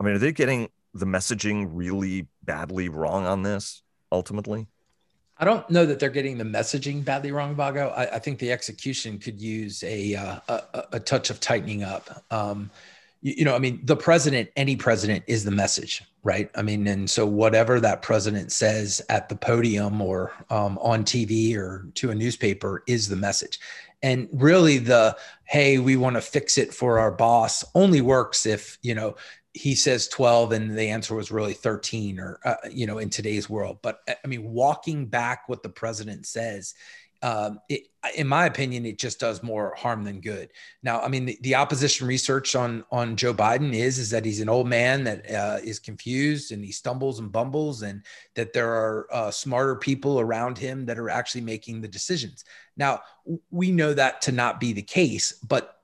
I mean, are they getting the messaging really badly wrong on this ultimately? I don't know that they're getting the messaging badly wrong, Vago. I, I think the execution could use a, uh, a, a touch of tightening up. Um, you, you, know, I mean, the president, any president, is the message, right? I mean, and so whatever that president says at the podium or um, on TV or to a newspaper is the message. And really, the hey, we want to fix it for our boss only works if you know he says 12 and the answer was really 13 or uh, you know in today's world. But uh, i mean walking back what the president says um, it, in my opinion it just does more harm than good. Now i mean the, the opposition research on on joe biden is is that he's an old man that uh, is confused and he stumbles and bumbles and that there are uh, smarter people around him that are actually making the decisions. Now we know that to not be the case but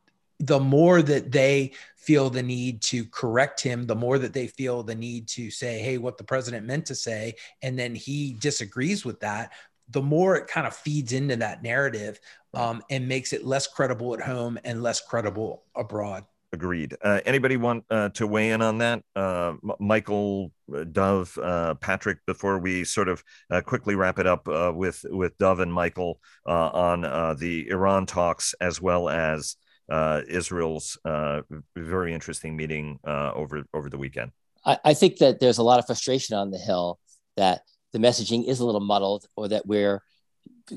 the more that they feel the need to correct him, the more that they feel the need to say, hey, what the president meant to say, and then he disagrees with that, the more it kind of feeds into that narrative um, and makes it less credible at home and less credible abroad. Agreed. Uh, anybody want uh, to weigh in on that? Uh, Michael, Dov, uh, Patrick. Before we sort of uh, quickly wrap it up with with Dov and Michael on the Iran talks as well as uh, Israel's uh, very interesting meeting uh, over over the weekend. I, I, think that there's a lot of frustration on the Hill that the messaging is a little muddled or that we're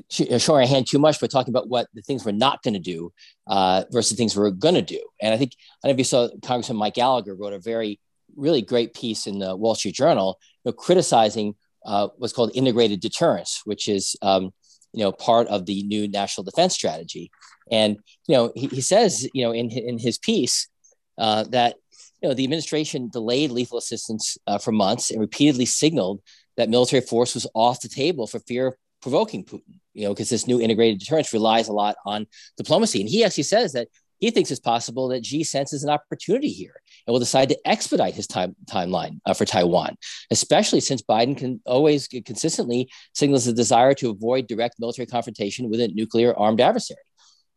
showing our hand too much by talking about what the things we're not going to do uh, versus things we're going to do. And I think, I don't know if you saw Congressman Mike Gallagher wrote a very, really great piece in the Wall Street Journal, you know, criticizing uh, what's called integrated deterrence, which is, um, you know, part of the new national defense strategy. And, you know, he, he says, you know, in, in his piece uh, that, you know, the administration delayed lethal assistance uh, for months and repeatedly signaled that military force was off the table for fear of provoking Putin, you know, because this new integrated deterrence relies a lot on diplomacy. And he actually says that he thinks it's possible that Xi senses an opportunity here and will decide to expedite his time timeline uh, for Taiwan, especially since Biden can always consistently signals a desire to avoid direct military confrontation with a nuclear armed adversary.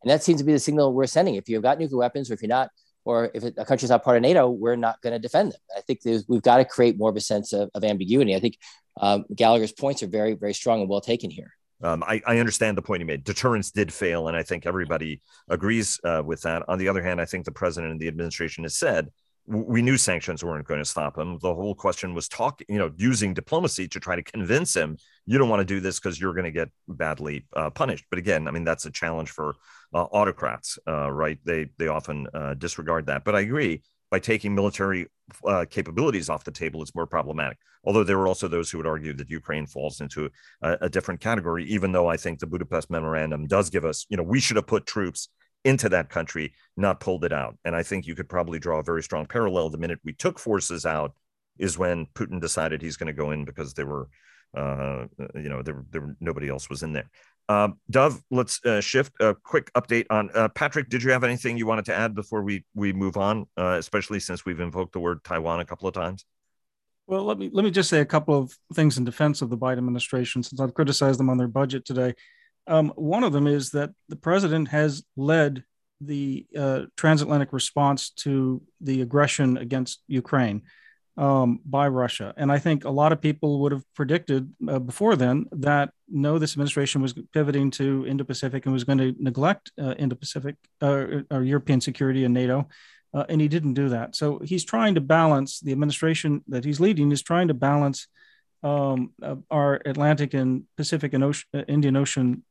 And that seems to be the signal we're sending. If you've got nuclear weapons, or if you're not, or if a country's not part of NATO, we're not going to defend them. I think we've got to create more of a sense of, of ambiguity. I think um, Gallagher's points are very, very strong and well taken here. Um, I, I, understand the point he made. Deterrence did fail, and I think everybody agrees uh, with that. On the other hand, I think the president and the administration has said we knew sanctions weren't going to stop him. The whole question was talking, you know, using diplomacy to try to convince him you don't want to do this because you're going to get badly uh, punished. But again, I mean that's a challenge for uh, autocrats, uh, right? They they often uh, disregard that. But I agree by taking military uh, capabilities off the table, it's more problematic. Although there are also those who would argue that Ukraine falls into a, a, different category, even though I think the Budapest Memorandum does give us, you know, we should have put troops into that country, not pulled it out. And I think you could probably draw a very strong parallel. The minute we took forces out is when Putin decided he's going to go in because there were, uh, you know, there, there nobody else was in there. Uh, Dov, let's uh, shift. A quick update on uh, Patrick. Did you have anything you wanted to add before we we move on? Uh, especially since we've invoked the word Taiwan a couple of times. Well, let me let me just say a couple of things in defense of the Biden administration, since I've criticized them on their budget today. Um, one of them is that the president has led the uh, transatlantic response to the aggression against Ukraine um, by Russia. And I think a lot of people would have predicted uh, before then that no, this administration was pivoting to Indo Pacific and was going to neglect uh, Indo Pacific uh, or European security and NATO. Uh, and he didn't do that. So he's trying to balance the administration that he's leading is trying to balance um, uh, our Atlantic and Pacific and Ocean, uh, Indian Ocean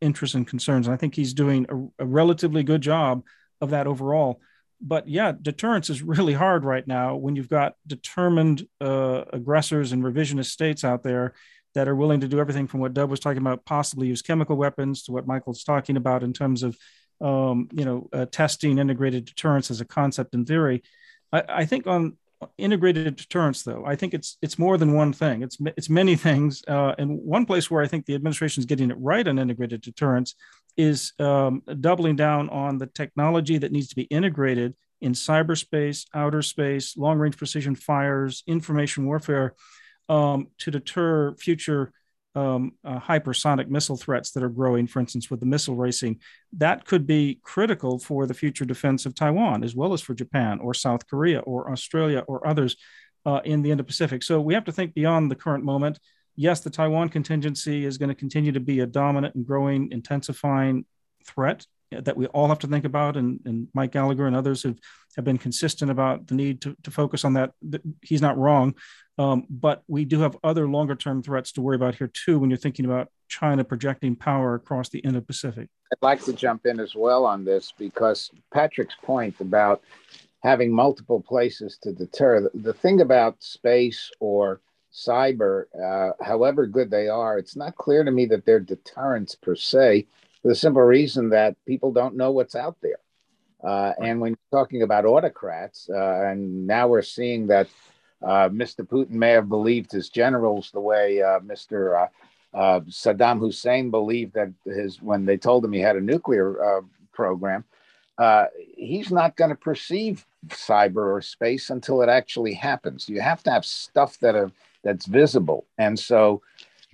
interests and concerns. And I think he's doing a, a relatively good job of that overall but yeah, deterrence is (laughs) really hard right now when you've got determined uh, aggressors and revisionist states out there that are willing to do everything from what Dov was talking about, possibly use chemical weapons, to what Michael's talking about in terms of, um, you know, uh, testing integrated deterrence as a concept in theory. I, I, think on integrated deterrence, though, I think it's it's more than one thing. It's it's many (laughs) things. Uh, and one place where I think the administration is getting it right on integrated deterrence is um, doubling down on the technology that needs to be integrated in cyberspace, outer space, long range precision fires, information warfare um, to deter future um, uh, hypersonic missile threats that are growing, for instance, with the missile racing. That could be critical for the future defense of Taiwan, as well as for Japan or South Korea or Australia or others uh, in the Indo Pacific. So we have to think beyond the current moment yes, the Taiwan contingency is going to continue to be a dominant and growing, intensifying threat that we all have to think about. And, and Mike Gallagher and others have, have been consistent about the need to, to focus on that. He's not wrong. Um, but we do have other longer term threats to worry about here, too, when you're thinking about China projecting power across the Indo Pacific. I'd like to jump in as well on this because Patrick's point about having multiple places to deter the, thing about space or cyber, uh, however good they are, it's not clear to me that they're deterrents per se, for the simple reason that people don't know what's out there. Uh, and when you're talking about autocrats, uh, and now we're seeing that uh, Mr. Putin may have believed his generals the way uh, Mr. Uh, Saddam Hussein believed that his when they told him he had a nuclear program. he's not going to perceive cyber or space until it actually happens. You have to have stuff that are that's visible. And so,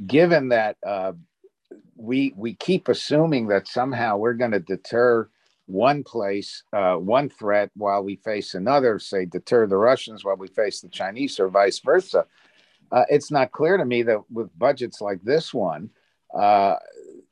given that uh, we we keep assuming that somehow we're going to deter one place, uh, one threat, while we face another, say deter the Russians while we face the Chinese, or vice versa. Uh, it's not clear to me that with budgets like this one, uh,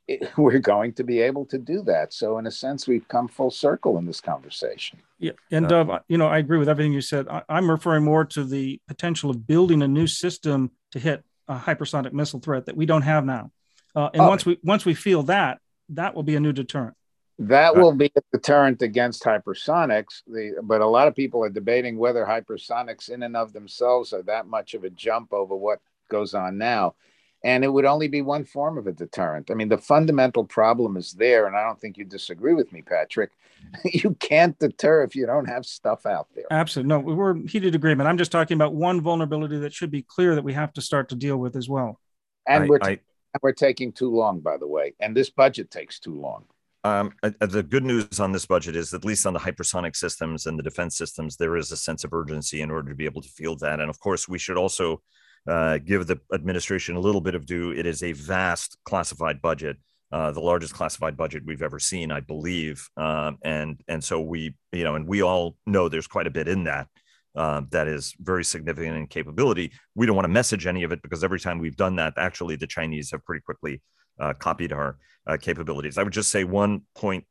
it, (laughs) we're going to be able to do that. So, in a sense, we've come full circle in this conversation. Yeah, and uh, you know, I agree with everything you said. I, am referring more to the potential of building a new system to hit a hypersonic missile threat that we don't have now. Uh, and oh. once we once we feel that, that will be a new deterrent. That will be a deterrent against hypersonics. The, but a lot of people are debating whether hypersonics, in and of themselves, are that much of a jump over what goes on now. And it would only be one form of a deterrent. I mean, the fundamental problem is there, and I don't think you disagree with me, Patrick. (laughs) you can't deter if you don't have stuff out there. Absolutely. No, we're heated agreement. I'm just talking about one vulnerability that should be clear that we have to start to deal with as well. And I, we're, t- I, we're taking too long, by the way. And this budget takes too long. Um, uh, uh, the good news on this budget is, at least on the hypersonic systems and the defense systems, there is a sense of urgency in order to be able to field that. And of course, we should also uh, give the administration a little bit of due. It is a vast classified budget, uh, the largest classified budget we've ever seen, I believe. Um, and and so we, you know, and we all know there's quite a bit in that. Uh, that is very significant in capability. We don't want to message any of it because every time we've done that, actually, the Chinese have pretty quickly uh, copied our uh, capabilities. I would just say one point.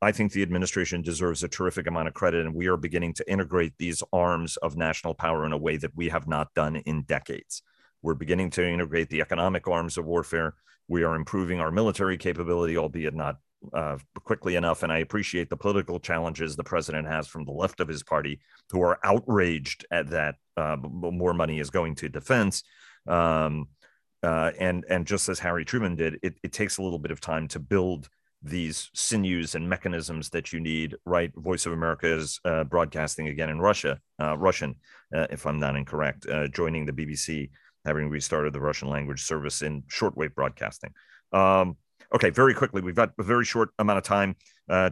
I think the administration deserves a terrific amount of credit, and we are beginning to integrate these arms of national power in a way that we have not done in decades. We're beginning to integrate the economic arms of warfare. We are improving our military capability, albeit not uh, quickly enough. And I appreciate the political challenges the president has from the left of his party, who are outraged at that uh, more money is going to defense. Um, uh, and and just as Harry Truman did, it, it takes a little bit of time to build these sinews and mechanisms that you need. Right, Voice of America is uh, broadcasting again in Russia, uh, Russian, uh, if I'm not incorrect, uh, joining the BBC, having restarted the Russian language service in shortwave broadcasting. Um, okay, very quickly, we've got a very short amount of time.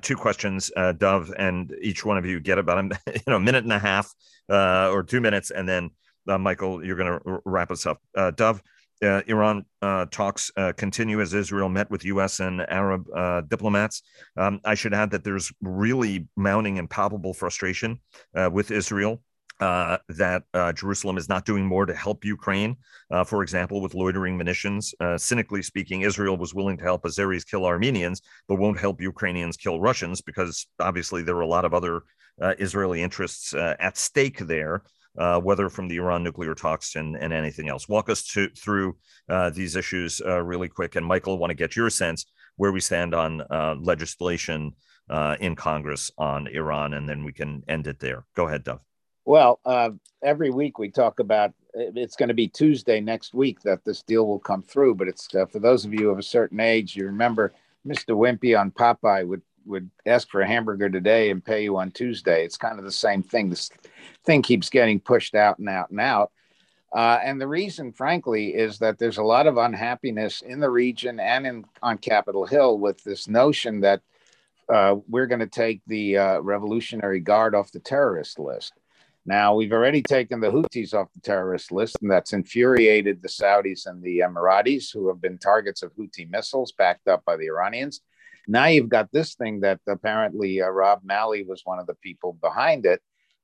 Two questions, Dov, and each one of you get about a (laughs) you know minute and a half or two minutes, and then Michael, you're going to wrap us up. Dov uh, Iran uh, talks uh, continue as Israel met with U.S. and Arab uh, diplomats. Um, I should add that there's really mounting and palpable frustration uh, with Israel. Uh, that Jerusalem is not doing more to help Ukraine, for example, with loitering munitions. cynically speaking, Israel was willing to help Azeris kill Armenians, but won't help Ukrainians kill Russians because obviously there are a lot of other Israeli interests at stake there uh, whether from the Iran nuclear talks and, and anything else. Walk us to, through uh, these issues uh, really quick. And Michael, want to get your sense where we stand on uh, legislation uh, in Congress on Iran, and then we can end it there. Go ahead, Dov. Well, uh, every week we talk about it's going to be Tuesday next week that this deal will come through. But it's for those of you of a certain age, you remember Mr. Wimpy on Popeye would would ask for a hamburger today and pay you on Tuesday. It's kind of the same thing. This thing keeps getting pushed out and out and out. Uh, and the reason, frankly, is that there's a lot of unhappiness in the region and in, on Capitol Hill with this notion that uh, we're going to take the uh, Revolutionary Guard off the terrorist list. Now, we've already taken the Houthis off the terrorist list, and that's infuriated the Saudis and the Emiratis, who have been targets of Houthi missiles backed up by the Iranians. Now you've got this thing that apparently uh, Rob Malley was one of the people behind it.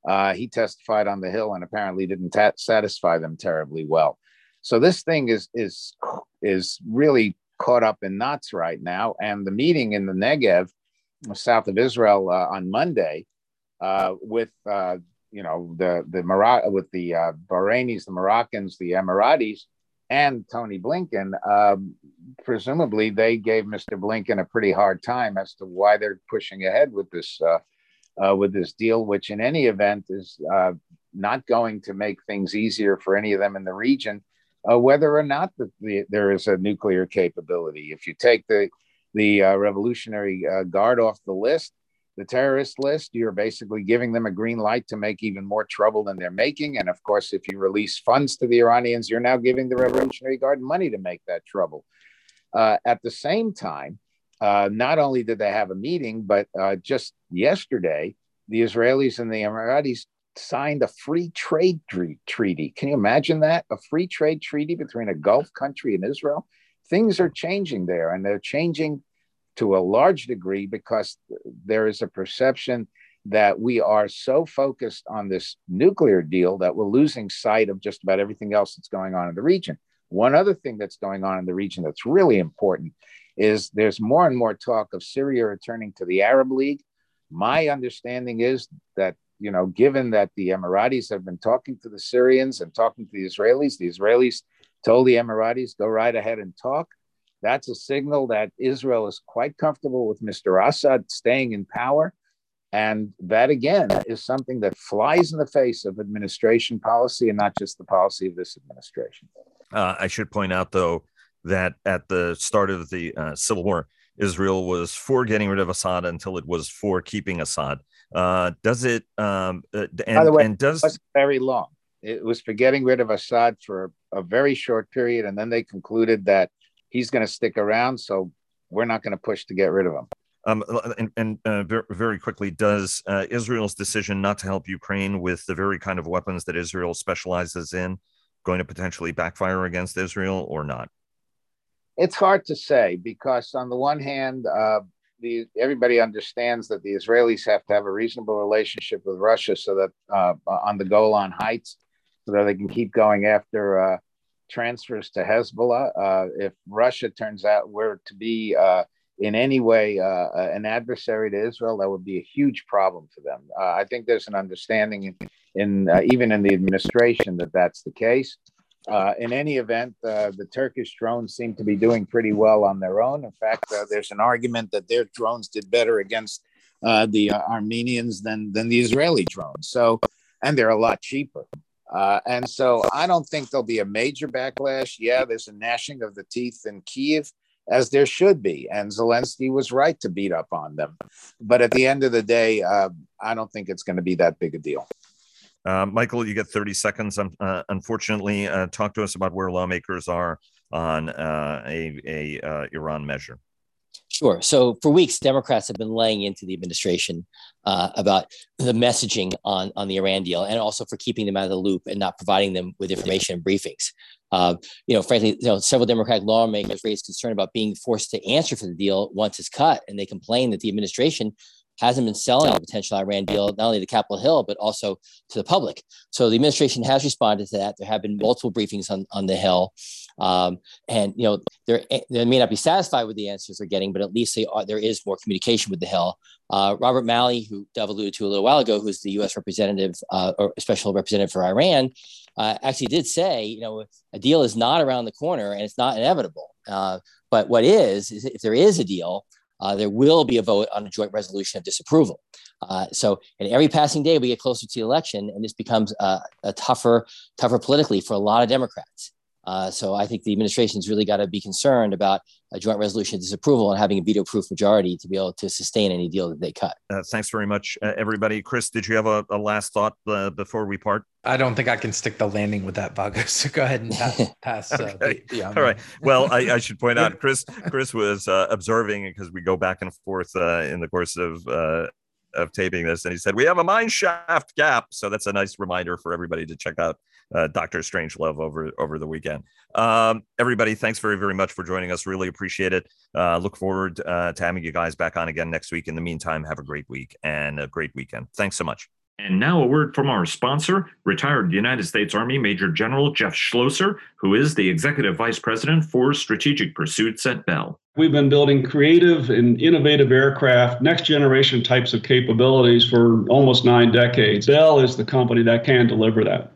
Uh, he testified on the Hill and apparently didn't ta- satisfy them terribly well. So this thing is is is really caught up in knots right now. And the meeting in the Negev, south of Israel, uh, on Monday, uh, with uh, you know the the Mara- with the uh, Bahrainis, the Moroccans, the Emiratis, and Tony Blinken, um, presumably they gave Mr. Blinken a pretty hard time as to why they're pushing ahead with this uh, uh, with this deal, which in any event is uh, not going to make things easier for any of them in the region, uh, whether or not the, the, there is a nuclear capability. If you take the the Revolutionary Guard off the list, the terrorist list, you're basically giving them a green light to make even more trouble than they're making. And of course, if you release funds to the Iranians, you're now giving the Revolutionary Guard money to make that trouble. Uh, at the same time, uh, not only did they have a meeting, but uh, just yesterday, the Israelis and the Emiratis signed a free trade treaty. Can you imagine that? A free trade treaty between a Gulf country and Israel? Things are changing there, and they're changing to a large degree because there is a perception that we are so focused on this nuclear deal that we're losing sight of just about everything else that's going on in the region. One other thing that's going on in the region that's really important is there's more and more talk of Syria returning to the Arab League. My understanding is that, you know, given that the Emiratis have been talking to the Syrians and talking to the Israelis, the Israelis told the Emiratis, go right ahead and talk. That's a signal that Israel is quite comfortable with Mr. Assad staying in power. And that, again, is something that flies in the face of administration policy and not just the policy of this administration. Uh, I should point out, though, that at the start of the uh, civil war, Israel was for getting rid of Assad until it was for keeping Assad. Uh, does it? Um, uh, and, By the way, and does it was very long. It was for getting rid of Assad for a very short period, and then they concluded that he's going to stick around, so we're not going to push to get rid of him. Um, and, and uh, very, very quickly, does uh, Israel's decision not to help Ukraine with the very kind of weapons that Israel specializes in going to potentially backfire against Israel or not? It's hard to say because, on the one hand, uh, the everybody understands that the Israelis have to have a reasonable relationship with Russia, so that uh, on the Golan Heights, so that they can keep going after uh, transfers to Hezbollah. Uh, if Russia turns out were to be uh, in any way uh, an adversary to Israel, that would be a huge problem for them. I think there's an understanding in, in even in the administration that that's the case. Uh, in any event, uh, the Turkish drones seem to be doing pretty well on their own. In fact, uh, there's an argument that their drones did better against uh, the uh, Armenians than than the Israeli drones. So, and they're a lot cheaper. Uh, and so, I don't think there'll be a major backlash. Yeah, there's a gnashing of the teeth in Kiev, as there should be, and Zelensky was right to beat up on them. But at the end of the day, uh, I don't think it's going to be that big a deal. Uh, Michael, you get 30 seconds. Um, unfortunately, uh, talk to us about where lawmakers are on uh, a, a Iran measure. Sure. So for weeks, Democrats have been laying into the administration uh, about the messaging on, on the Iran deal and also for keeping them out of the loop and not providing them with information and briefings. you know, frankly, you know, several Democratic lawmakers raised concern about being forced to answer for the deal once it's cut, and they complain that the administration hasn't been selling the potential Iran deal, not only to Capitol Hill, but also to the public. So the administration has responded to that. There have been multiple briefings on, on the Hill. Um, and, you know, they may not be satisfied with the answers they're getting, but at least are, there is more communication with the Hill. Uh, Robert Malley, who Dov alluded to a little while ago, who's the U.S. representative uh, or special representative for Iran, uh, actually did say, you know, a deal is not around the corner and it's not inevitable. Uh, but what is, is if there is a deal, uh, there will be a vote on a joint resolution of disapproval. Uh, so, in every passing day, we get closer to the election, and this becomes a tougher, tougher politically for a lot of Democrats. Uh, so, I think the administration's really got to be concerned about a joint resolution of disapproval and having a veto-proof majority to be able to sustain any deal that they cut. Uh, thanks very much, uh, everybody. Chris, did you have a, a last thought uh, before we part? I don't think I can stick the landing with that, Vago. (laughs) So go ahead and (laughs) pass. pass okay. the, the All right. Well, I, I, should point out, (laughs) Chris. Chris was uh, observing because we go back and forth uh, in the course of uh, of taping this, and he said we have a mine shaft gap. So that's a nice reminder for everybody to check out uh, Doctor Strangelove over over the weekend. Um, everybody, thanks very very much for joining us. Really appreciate it. Uh, look forward uh, to having you guys back on again next week. In the meantime, have a great week and a great weekend. Thanks so much. And now a word from our sponsor, retired United States Army Major General Jeff Schlosser, who is the Executive Vice President for Strategic Pursuits at Bell. We've been building creative and innovative aircraft, next generation types of capabilities for almost nine decades. Bell is the company that can deliver that.